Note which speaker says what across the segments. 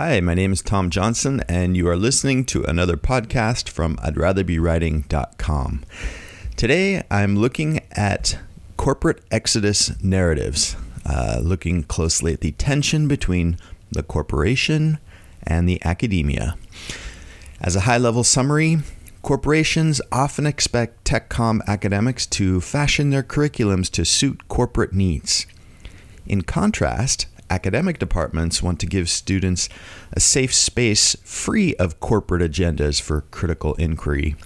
Speaker 1: Hi, my name is Tom Johnson, and you are listening to another podcast from I'd Rather Be Writing.com. Today, I'm looking at corporate exodus narratives, uh, looking closely at the tension between the corporation and the academia. As a high level summary, corporations often expect TechCom academics to fashion their curriculums to suit corporate needs. In contrast, academic departments want to give students a safe space free of corporate agendas for critical inquiry.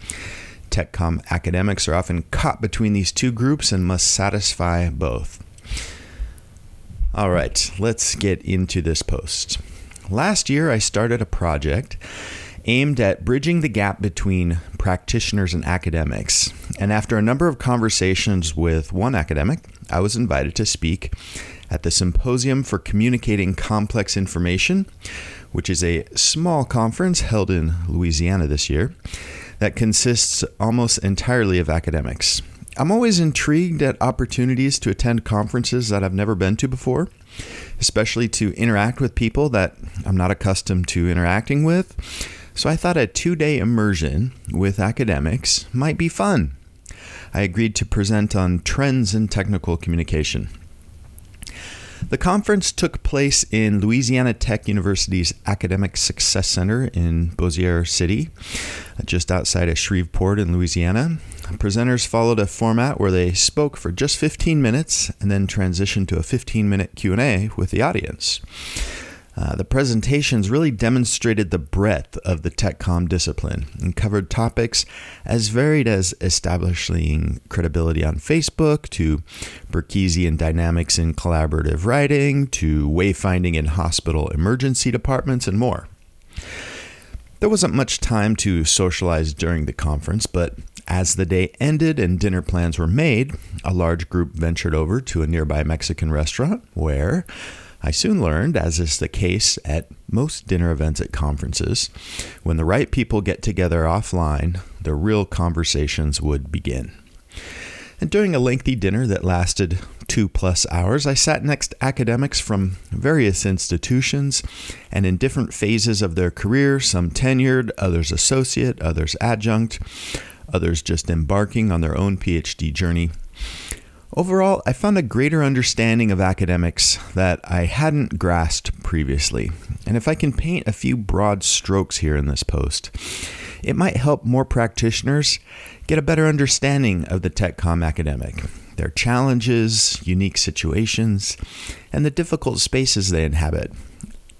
Speaker 1: TechCom academics are often caught between these two groups and must satisfy both. All right, let's get into this post. Last year, I started a project aimed at bridging the gap between practitioners and academics. And after a number of conversations with one academic, I was invited to speak at the Symposium for Communicating Complex Information, which is a small conference held in Louisiana this year that consists almost entirely of academics. I'm always intrigued at opportunities to attend conferences that I've never been to before, especially to interact with people that I'm not accustomed to interacting with. So I thought a two day immersion with academics might be fun. I agreed to present on trends in technical communication. The conference took place in Louisiana Tech University's Academic Success Center in Bossier City, just outside of Shreveport in Louisiana. Presenters followed a format where they spoke for just 15 minutes and then transitioned to a 15-minute Q&A with the audience. Uh, the presentations really demonstrated the breadth of the TechCom discipline and covered topics as varied as establishing credibility on Facebook to Burkesian dynamics in collaborative writing to wayfinding in hospital emergency departments and more. There wasn't much time to socialize during the conference, but as the day ended and dinner plans were made, a large group ventured over to a nearby Mexican restaurant where I soon learned, as is the case at most dinner events at conferences, when the right people get together offline, the real conversations would begin. And during a lengthy dinner that lasted two plus hours, I sat next academics from various institutions and in different phases of their career, some tenured, others associate, others adjunct, others just embarking on their own PhD journey. Overall, I found a greater understanding of academics that I hadn't grasped previously. And if I can paint a few broad strokes here in this post, it might help more practitioners get a better understanding of the TechCom academic, their challenges, unique situations, and the difficult spaces they inhabit.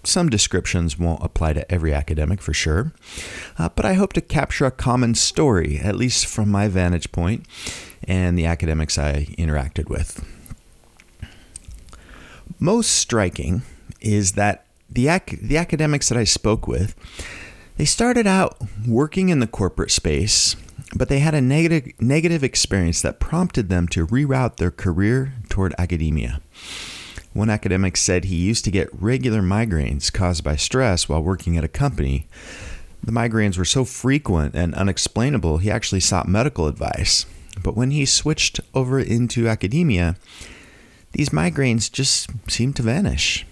Speaker 1: Some descriptions won't apply to every academic for sure, uh, but I hope to capture a common story, at least from my vantage point, and the academics I interacted with. Most striking is that the, ac- the academics that I spoke with, they started out working in the corporate space, but they had a negative, negative experience that prompted them to reroute their career toward academia. One academic said he used to get regular migraines caused by stress while working at a company. The migraines were so frequent and unexplainable, he actually sought medical advice. But when he switched over into academia, these migraines just seemed to vanish.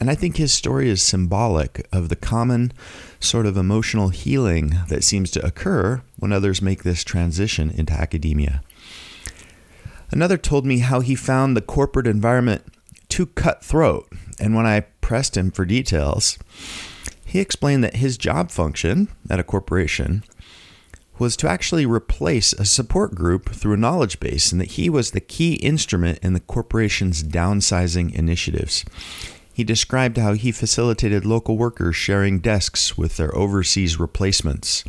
Speaker 1: And I think his story is symbolic of the common sort of emotional healing that seems to occur when others make this transition into academia. Another told me how he found the corporate environment too cutthroat, and when I pressed him for details, he explained that his job function at a corporation was to actually replace a support group through a knowledge base, and that he was the key instrument in the corporation's downsizing initiatives. He described how he facilitated local workers sharing desks with their overseas replacements.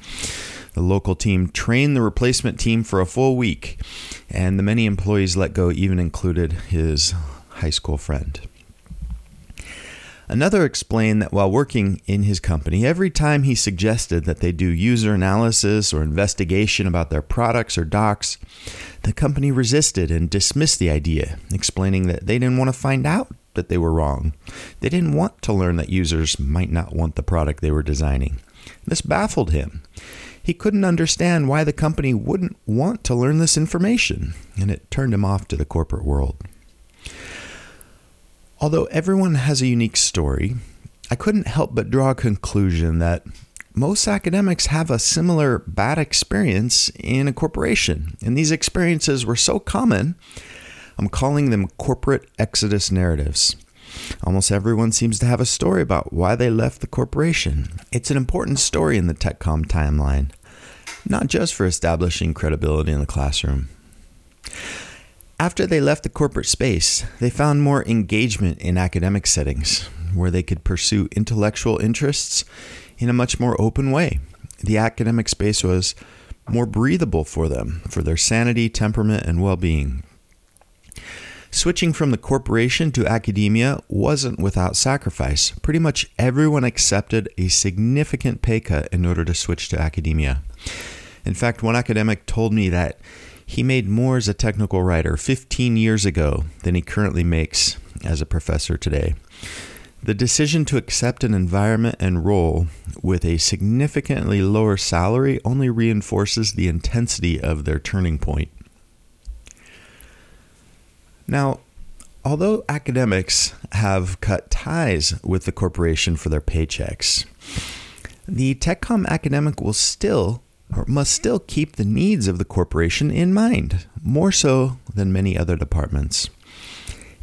Speaker 1: The local team trained the replacement team for a full week, and the many employees let go even included his high school friend. Another explained that while working in his company, every time he suggested that they do user analysis or investigation about their products or docs, the company resisted and dismissed the idea, explaining that they didn't want to find out that they were wrong. They didn't want to learn that users might not want the product they were designing. This baffled him. He couldn't understand why the company wouldn't want to learn this information, and it turned him off to the corporate world. Although everyone has a unique story, I couldn't help but draw a conclusion that most academics have a similar bad experience in a corporation. And these experiences were so common, I'm calling them corporate exodus narratives. Almost everyone seems to have a story about why they left the corporation. It's an important story in the TechCom timeline, not just for establishing credibility in the classroom. After they left the corporate space, they found more engagement in academic settings where they could pursue intellectual interests in a much more open way. The academic space was more breathable for them, for their sanity, temperament, and well being. Switching from the corporation to academia wasn't without sacrifice. Pretty much everyone accepted a significant pay cut in order to switch to academia. In fact, one academic told me that he made more as a technical writer 15 years ago than he currently makes as a professor today. The decision to accept an environment and role with a significantly lower salary only reinforces the intensity of their turning point. Now, although academics have cut ties with the corporation for their paychecks, the TechCom academic will still must still keep the needs of the corporation in mind, more so than many other departments.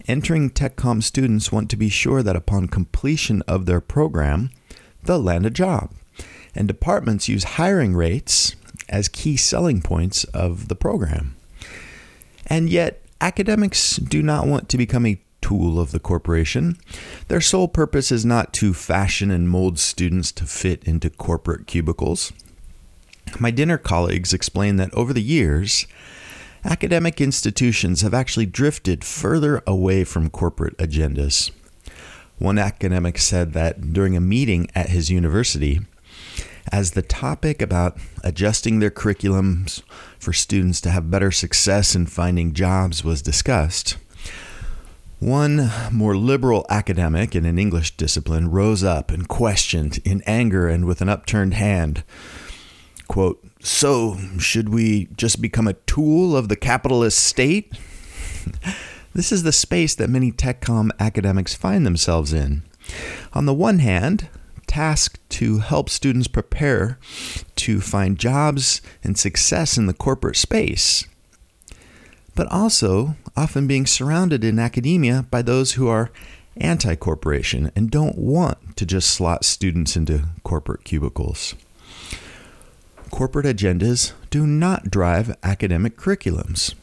Speaker 1: Entering TechCom students want to be sure that upon completion of their program, they'll land a job. And departments use hiring rates as key selling points of the program. And yet, academics do not want to become a tool of the corporation. Their sole purpose is not to fashion and mold students to fit into corporate cubicles. My dinner colleagues explain that over the years, academic institutions have actually drifted further away from corporate agendas. One academic said that during a meeting at his university, as the topic about adjusting their curriculums for students to have better success in finding jobs was discussed, one more liberal academic in an English discipline rose up and questioned in anger and with an upturned hand quote, So, should we just become a tool of the capitalist state? this is the space that many TechCom academics find themselves in. On the one hand, tasked to help students prepare to find jobs and success in the corporate space, but also often being surrounded in academia by those who are anti corporation and don't want to just slot students into corporate cubicles corporate agendas do not drive academic curriculums.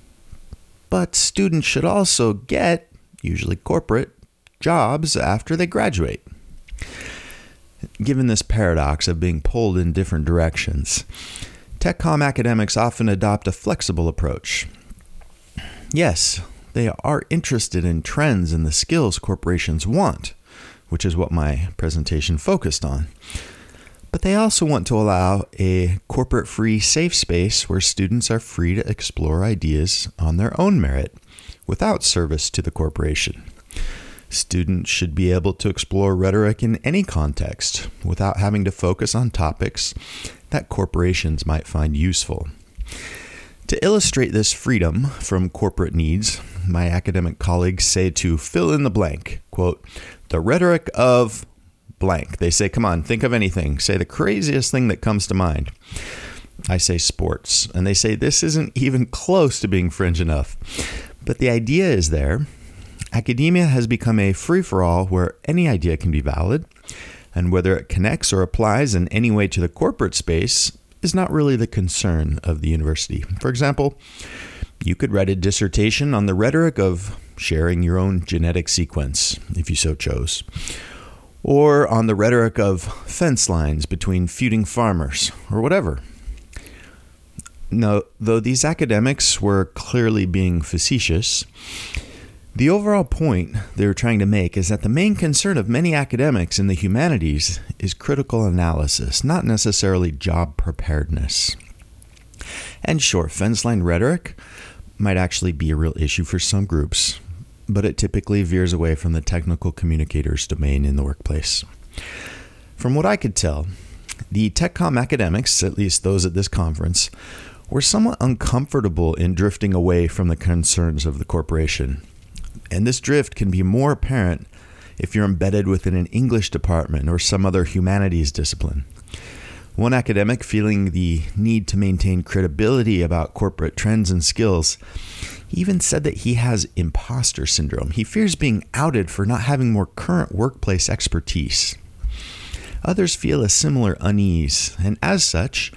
Speaker 1: But students should also get, usually corporate, jobs after they graduate. Given this paradox of being pulled in different directions, TechCom academics often adopt a flexible approach. Yes, they are interested in trends and the skills corporations want, which is what my presentation focused on but they also want to allow a corporate free safe space where students are free to explore ideas on their own merit without service to the corporation. Students should be able to explore rhetoric in any context without having to focus on topics that corporations might find useful. To illustrate this freedom from corporate needs, my academic colleagues say to fill in the blank, quote, the rhetoric of blank. They say, come on, think of anything. Say the craziest thing that comes to mind. I say sports. And they say, this isn't even close to being fringe enough. But the idea is there. Academia has become a free for all where any idea can be valid, and whether it connects or applies in any way to the corporate space is not really the concern of the university. For example, you could write a dissertation on the rhetoric of sharing your own genetic sequence, if you so chose or on the rhetoric of fence lines between feuding farmers, or whatever. Now, though these academics were clearly being facetious, the overall point they were trying to make is that the main concern of many academics in the humanities is critical analysis, not necessarily job preparedness. And sure, fence line rhetoric might actually be a real issue for some groups, but it typically veers away from the technical communicator's domain in the workplace. From what I could tell, the TechCom academics, at least those at this conference, were somewhat uncomfortable in drifting away from the concerns of the corporation. And this drift can be more apparent if you're embedded within an English department or some other humanities discipline. One academic, feeling the need to maintain credibility about corporate trends and skills, even said that he has imposter syndrome. He fears being outed for not having more current workplace expertise. Others feel a similar unease, and as such,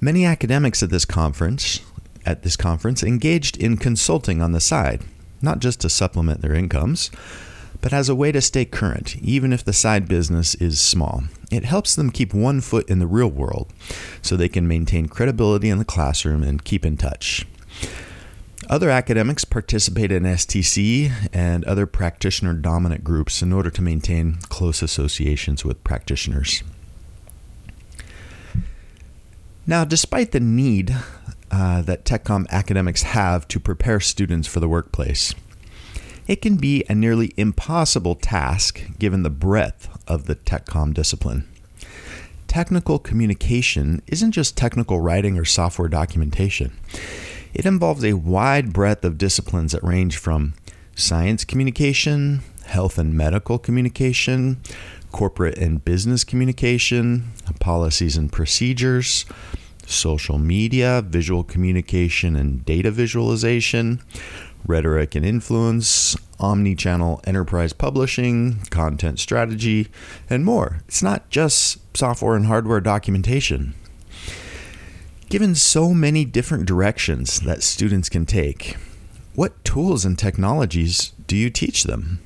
Speaker 1: many academics at this conference at this conference engaged in consulting on the side, not just to supplement their incomes, but as a way to stay current, even if the side business is small. It helps them keep one foot in the real world so they can maintain credibility in the classroom and keep in touch. Other academics participate in STC and other practitioner dominant groups in order to maintain close associations with practitioners. Now, despite the need uh, that TechCom academics have to prepare students for the workplace, it can be a nearly impossible task given the breadth of the TechCom discipline. Technical communication isn't just technical writing or software documentation. It involves a wide breadth of disciplines that range from science communication, health and medical communication, corporate and business communication, policies and procedures, social media, visual communication and data visualization, rhetoric and influence, omni channel enterprise publishing, content strategy, and more. It's not just software and hardware documentation. Given so many different directions that students can take, what tools and technologies do you teach them?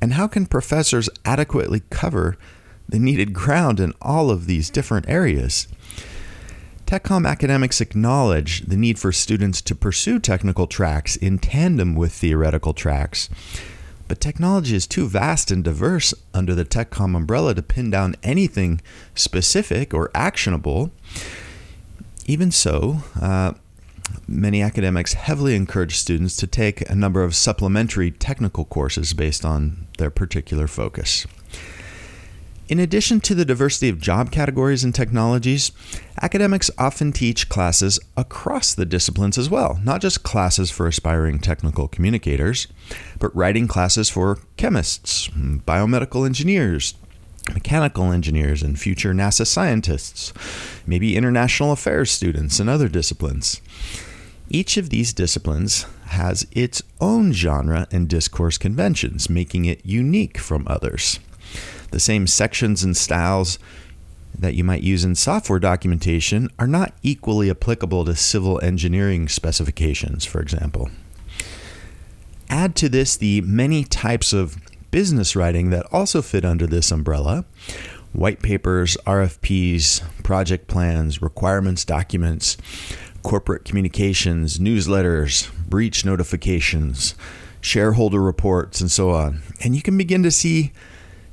Speaker 1: And how can professors adequately cover the needed ground in all of these different areas? TechCom academics acknowledge the need for students to pursue technical tracks in tandem with theoretical tracks, but technology is too vast and diverse under the TechCom umbrella to pin down anything specific or actionable. Even so, uh, many academics heavily encourage students to take a number of supplementary technical courses based on their particular focus. In addition to the diversity of job categories and technologies, academics often teach classes across the disciplines as well, not just classes for aspiring technical communicators, but writing classes for chemists, biomedical engineers, mechanical engineers and future NASA scientists, maybe international affairs students and other disciplines. Each of these disciplines has its own genre and discourse conventions, making it unique from others. The same sections and styles that you might use in software documentation are not equally applicable to civil engineering specifications, for example. Add to this the many types of business writing that also fit under this umbrella white papers, RFPs, project plans, requirements documents, corporate communications, newsletters, breach notifications, shareholder reports, and so on. And you can begin to see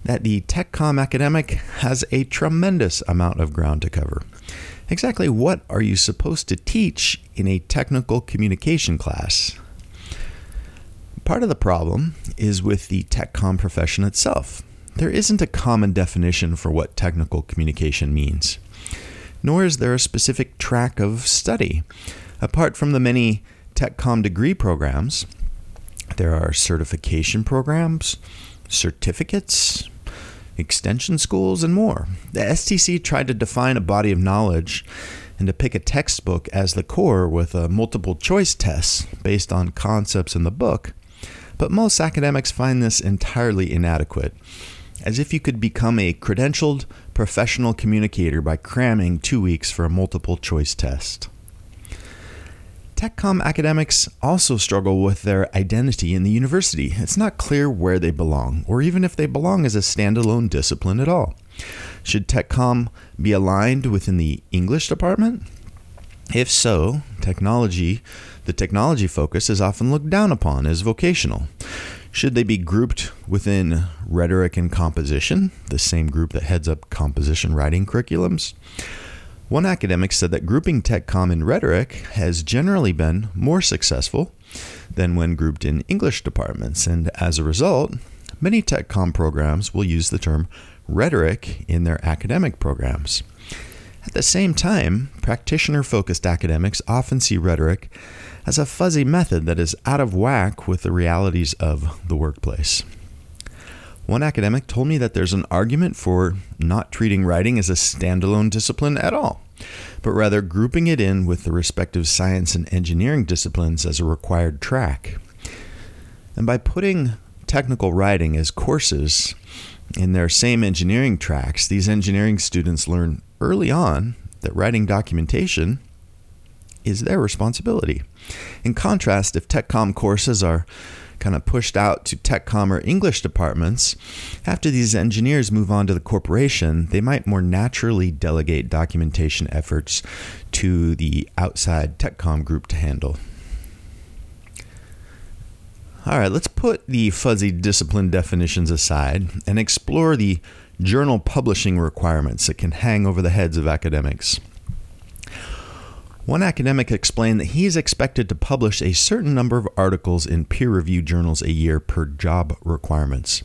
Speaker 1: that the TechCom academic has a tremendous amount of ground to cover. Exactly what are you supposed to teach in a technical communication class? Part of the problem is with the tech TechCom profession itself. There isn't a common definition for what technical communication means, nor is there a specific track of study. Apart from the many tech TechCom degree programs, there are certification programs, certificates, extension schools, and more. The STC tried to define a body of knowledge and to pick a textbook as the core with a multiple choice tests based on concepts in the book but most academics find this entirely inadequate, as if you could become a credentialed professional communicator by cramming two weeks for a multiple choice test. TechCom academics also struggle with their identity in the university. It's not clear where they belong, or even if they belong as a standalone discipline at all. Should TechCom be aligned within the English department? If so, technology, the technology focus is often looked down upon as vocational. Should they be grouped within rhetoric and composition, the same group that heads up composition writing curriculums? One academic said that grouping TechCom in rhetoric has generally been more successful than when grouped in English departments, and as a result, many TechCom programs will use the term rhetoric in their academic programs. At the same time, practitioner focused academics often see rhetoric as a fuzzy method that is out of whack with the realities of the workplace. One academic told me that there's an argument for not treating writing as a standalone discipline at all, but rather grouping it in with the respective science and engineering disciplines as a required track. And by putting technical writing as courses in their same engineering tracks, these engineering students learn early on that writing documentation is their responsibility. In contrast, if TechCom courses are kind of pushed out to TechCom or English departments, after these engineers move on to the corporation, they might more naturally delegate documentation efforts to the outside TechCom group to handle. All right, let's put the fuzzy discipline definitions aside and explore the journal publishing requirements that can hang over the heads of academics. One academic explained that he is expected to publish a certain number of articles in peer reviewed journals a year per job requirements.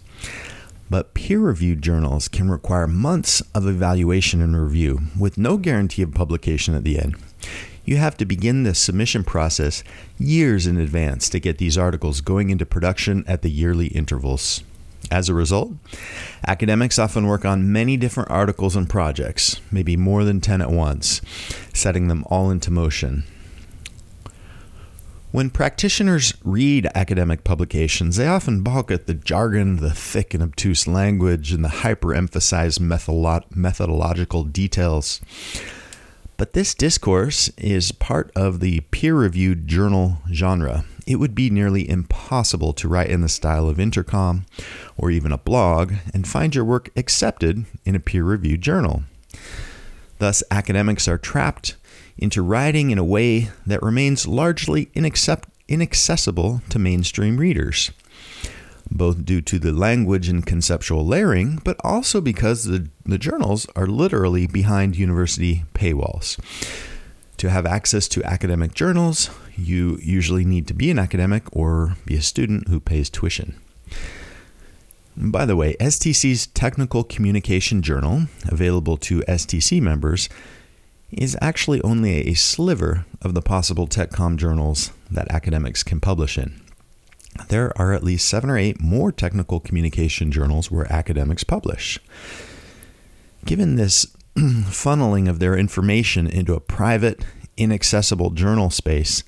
Speaker 1: But peer reviewed journals can require months of evaluation and review with no guarantee of publication at the end. You have to begin the submission process years in advance to get these articles going into production at the yearly intervals. As a result, academics often work on many different articles and projects, maybe more than 10 at once, setting them all into motion. When practitioners read academic publications, they often balk at the jargon, the thick and obtuse language, and the hyper emphasized methodological details. But this discourse is part of the peer reviewed journal genre. It would be nearly impossible to write in the style of Intercom or even a blog and find your work accepted in a peer reviewed journal. Thus, academics are trapped into writing in a way that remains largely inaccessible to mainstream readers both due to the language and conceptual layering, but also because the, the journals are literally behind university paywalls. To have access to academic journals, you usually need to be an academic or be a student who pays tuition. By the way, STC's Technical Communication Journal, available to STC members, is actually only a sliver of the possible TechCom journals that academics can publish in there are at least seven or eight more technical communication journals where academics publish. Given this funneling of their information into a private, inaccessible journal space,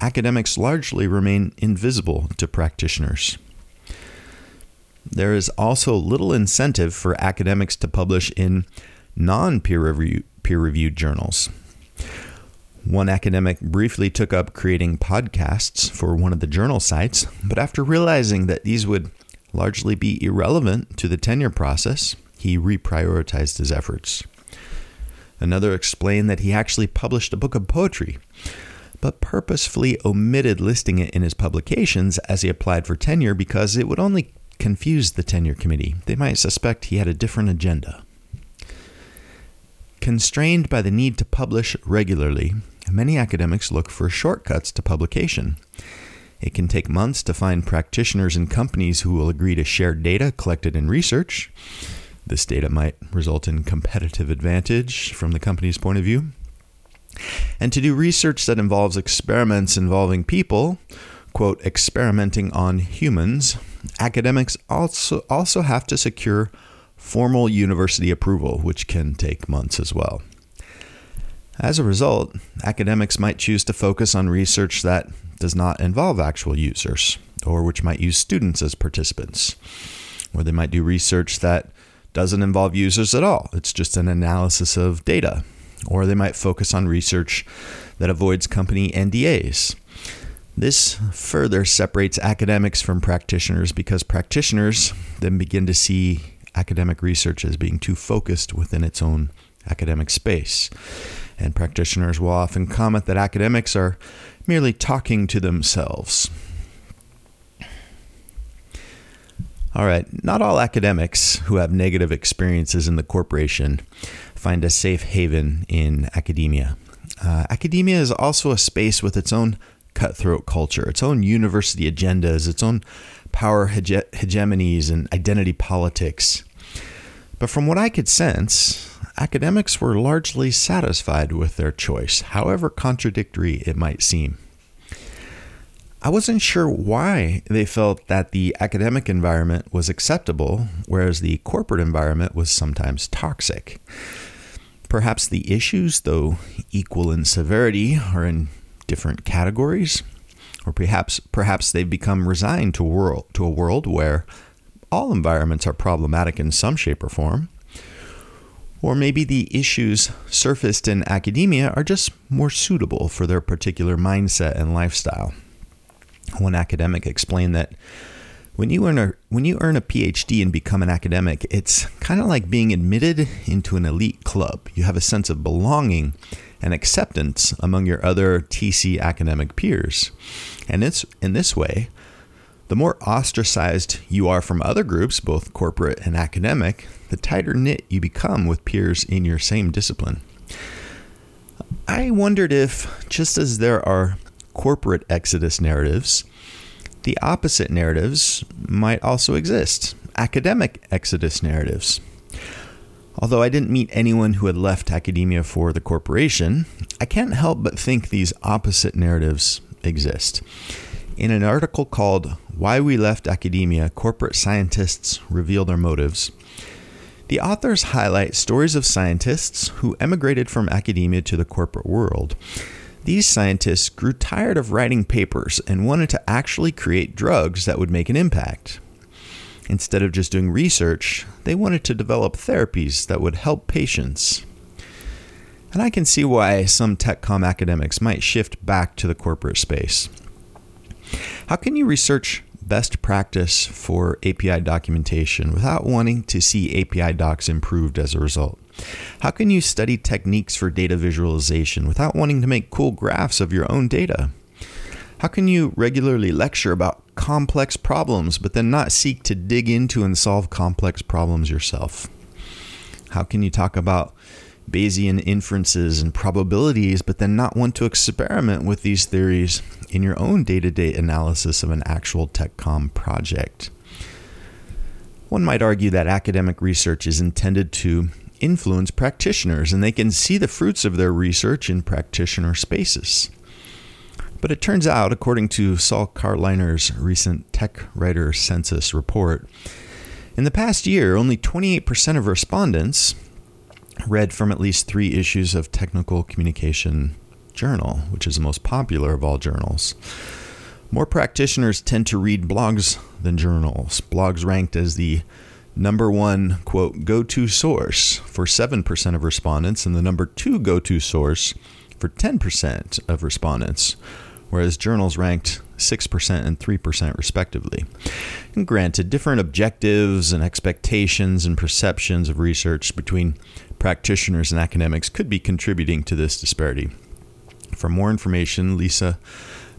Speaker 1: academics largely remain invisible to practitioners. There is also little incentive for academics to publish in non peer reviewed journals. One academic briefly took up creating podcasts for one of the journal sites, but after realizing that these would largely be irrelevant to the tenure process, he reprioritized his efforts. Another explained that he actually published a book of poetry, but purposefully omitted listing it in his publications as he applied for tenure because it would only confuse the tenure committee. They might suspect he had a different agenda. Constrained by the need to publish regularly, many academics look for shortcuts to publication. It can take months to find practitioners and companies who will agree to share data collected in research. This data might result in competitive advantage from the company's point of view. And to do research that involves experiments involving people, quote, experimenting on humans, academics also, also have to secure formal university approval, which can take months as well. As a result, academics might choose to focus on research that does not involve actual users, or which might use students as participants. Or they might do research that doesn't involve users at all, it's just an analysis of data. Or they might focus on research that avoids company NDAs. This further separates academics from practitioners because practitioners then begin to see academic research as being too focused within its own academic space and practitioners will often comment that academics are merely talking to themselves. All right, not all academics who have negative experiences in the corporation find a safe haven in academia. Uh, academia is also a space with its own cutthroat culture, its own university agendas, its own power hege- hegemonies, and identity politics. But from what I could sense, academics were largely satisfied with their choice, however contradictory it might seem. I wasn't sure why they felt that the academic environment was acceptable, whereas the corporate environment was sometimes toxic. Perhaps the issues, though equal in severity, are in different categories, or perhaps perhaps they've become resigned to world to a world where all environments are problematic in some shape or form. Or maybe the issues surfaced in academia are just more suitable for their particular mindset and lifestyle. One academic explained that when you earn a when you earn a PhD and become an academic, it's kind of like being admitted into an elite club. You have a sense of belonging and acceptance among your other TC academic peers. And it's in this way, the more ostracized you are from other groups, both corporate and academic, the tighter knit you become with peers in your same discipline. I wondered if, just as there are corporate exodus narratives, the opposite narratives might also exist academic exodus narratives. Although I didn't meet anyone who had left academia for the corporation, I can't help but think these opposite narratives exist. In an article called Why We Left Academia Corporate Scientists Reveal Their Motives, the authors highlight stories of scientists who emigrated from academia to the corporate world these scientists grew tired of writing papers and wanted to actually create drugs that would make an impact. Instead of just doing research, they wanted to develop therapies that would help patients. And I can see why some TechCom academics might shift back to the corporate space. How can you research best practice for API documentation without wanting to see API docs improved as a result? How can you study techniques for data visualization without wanting to make cool graphs of your own data? How can you regularly lecture about complex problems but then not seek to dig into and solve complex problems yourself? How can you talk about Bayesian inferences and probabilities but then not want to experiment with these theories in your own day to day analysis of an actual TechCom project? One might argue that academic research is intended to influence practitioners and they can see the fruits of their research in practitioner spaces. But it turns out, according to Saul Carliner's recent Tech Writer Census report, in the past year, only 28% of respondents read from at least three issues of Technical Communication Journal, which is the most popular of all journals. More practitioners tend to read blogs than journals. Blogs ranked as the number one, quote, go to source for 7% of respondents and the number two go to source for 10% of respondents, whereas journals ranked 6% and 3% respectively. And granted, different objectives and expectations and perceptions of research between practitioners and academics could be contributing to this disparity. For more information, Lisa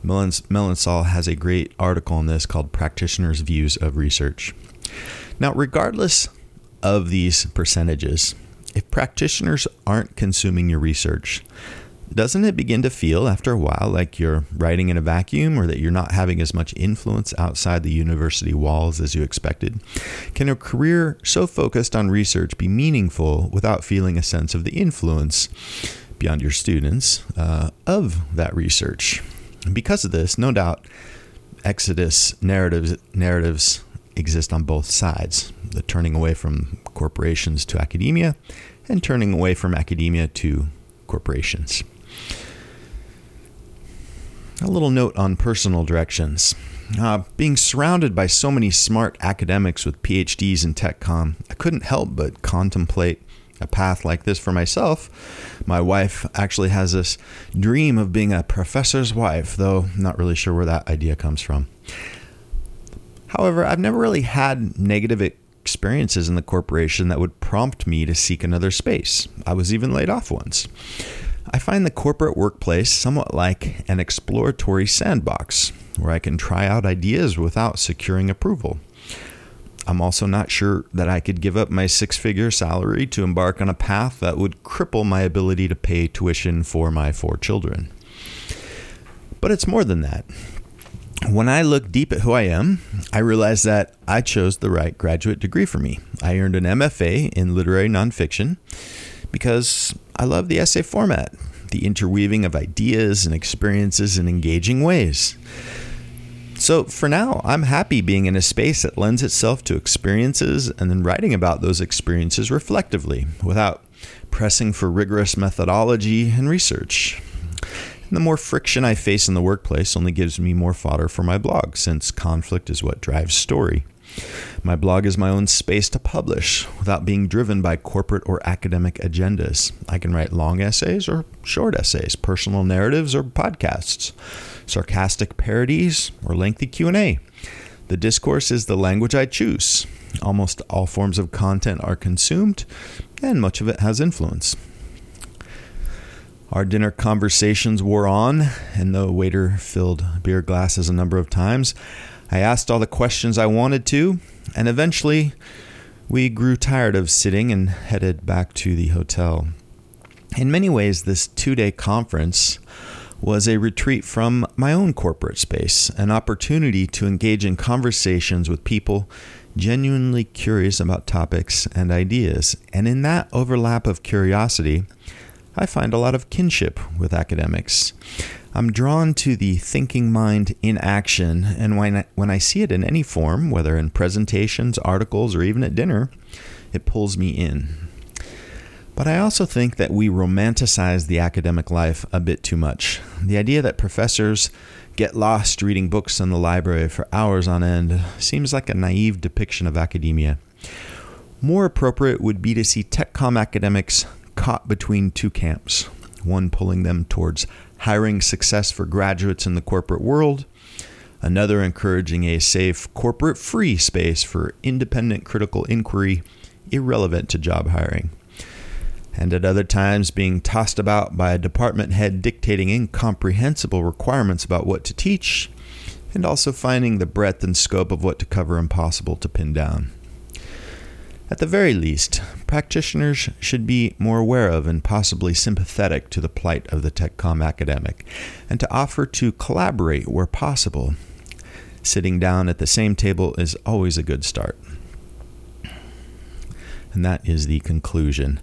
Speaker 1: Meloncon has a great article on this called Practitioners' Views of Research. Now, regardless of these percentages, if practitioners aren't consuming your research, doesn't it begin to feel after a while like you're writing in a vacuum or that you're not having as much influence outside the university walls as you expected? Can a career so focused on research be meaningful without feeling a sense of the influence beyond your students uh, of that research? And because of this, no doubt, Exodus narratives narratives exist on both sides the turning away from corporations to academia and turning away from academia to corporations. A little note on personal directions. Uh, being surrounded by so many smart academics with PhDs in TechCom, I couldn't help but contemplate a path like this for myself. My wife actually has this dream of being a professor's wife, though not really sure where that idea comes from. However, I've never really had negative experiences in the corporation that would prompt me to seek another space. I was even laid off once. I find the corporate workplace somewhat like an exploratory sandbox where I can try out ideas without securing approval. I'm also not sure that I could give up my six figure salary to embark on a path that would cripple my ability to pay tuition for my four children. But it's more than that when I look deep at who I am, I realize that I chose the right graduate degree for me. I earned an MFA in literary nonfiction because I love the essay format, the interweaving of ideas and experiences in engaging ways. So for now, I'm happy being in a space that lends itself to experiences and then writing about those experiences reflectively without pressing for rigorous methodology and research. And the more friction I face in the workplace only gives me more fodder for my blog, since conflict is what drives story. My blog is my own space to publish without being driven by corporate or academic agendas. I can write long essays or short essays, personal narratives or podcasts, sarcastic parodies or lengthy Q&A. The discourse is the language I choose. Almost all forms of content are consumed, and much of it has influence. Our dinner conversations wore on, and the waiter filled beer glasses a number of times. I asked all the questions I wanted to, and eventually we grew tired of sitting and headed back to the hotel. In many ways, this two day conference was a retreat from my own corporate space, an opportunity to engage in conversations with people genuinely curious about topics and ideas. And in that overlap of curiosity, I find a lot of kinship with academics. I'm drawn to the thinking mind in action, and when I, when I see it in any form, whether in presentations, articles, or even at dinner, it pulls me in. But I also think that we romanticize the academic life a bit too much. The idea that professors get lost reading books in the library for hours on end seems like a naive depiction of academia. More appropriate would be to see TechCom academics caught between two camps, one pulling them towards hiring success for graduates in the corporate world, another encouraging a safe, corporate free space for independent critical inquiry irrelevant to job hiring. And at other times, being tossed about by a department head dictating incomprehensible requirements about what to teach, and also finding the breadth and scope of what to cover impossible to pin down. At the very least, practitioners should be more aware of and possibly sympathetic to the plight of the TechCom academic, and to offer to collaborate where possible. Sitting down at the same table is always a good start. And that is the conclusion.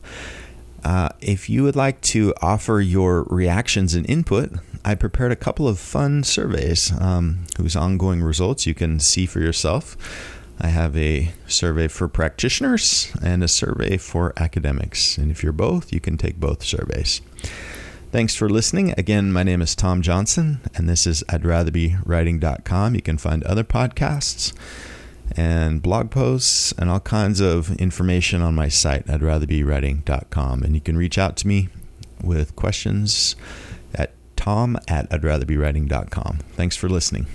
Speaker 1: Uh, if you would like to offer your reactions and input, I prepared a couple of fun surveys um, whose ongoing results you can see for yourself. I have a survey for practitioners and a survey for academics. And if you're both, you can take both surveys. Thanks for listening. Again, my name is Tom Johnson, and this is I'd Rather Be Writing.com. You can find other podcasts and blog posts and all kinds of information on my site, I'd Rather Be Writing.com. And you can reach out to me with questions at tom at I'd Rather Be Writing.com. Thanks for listening.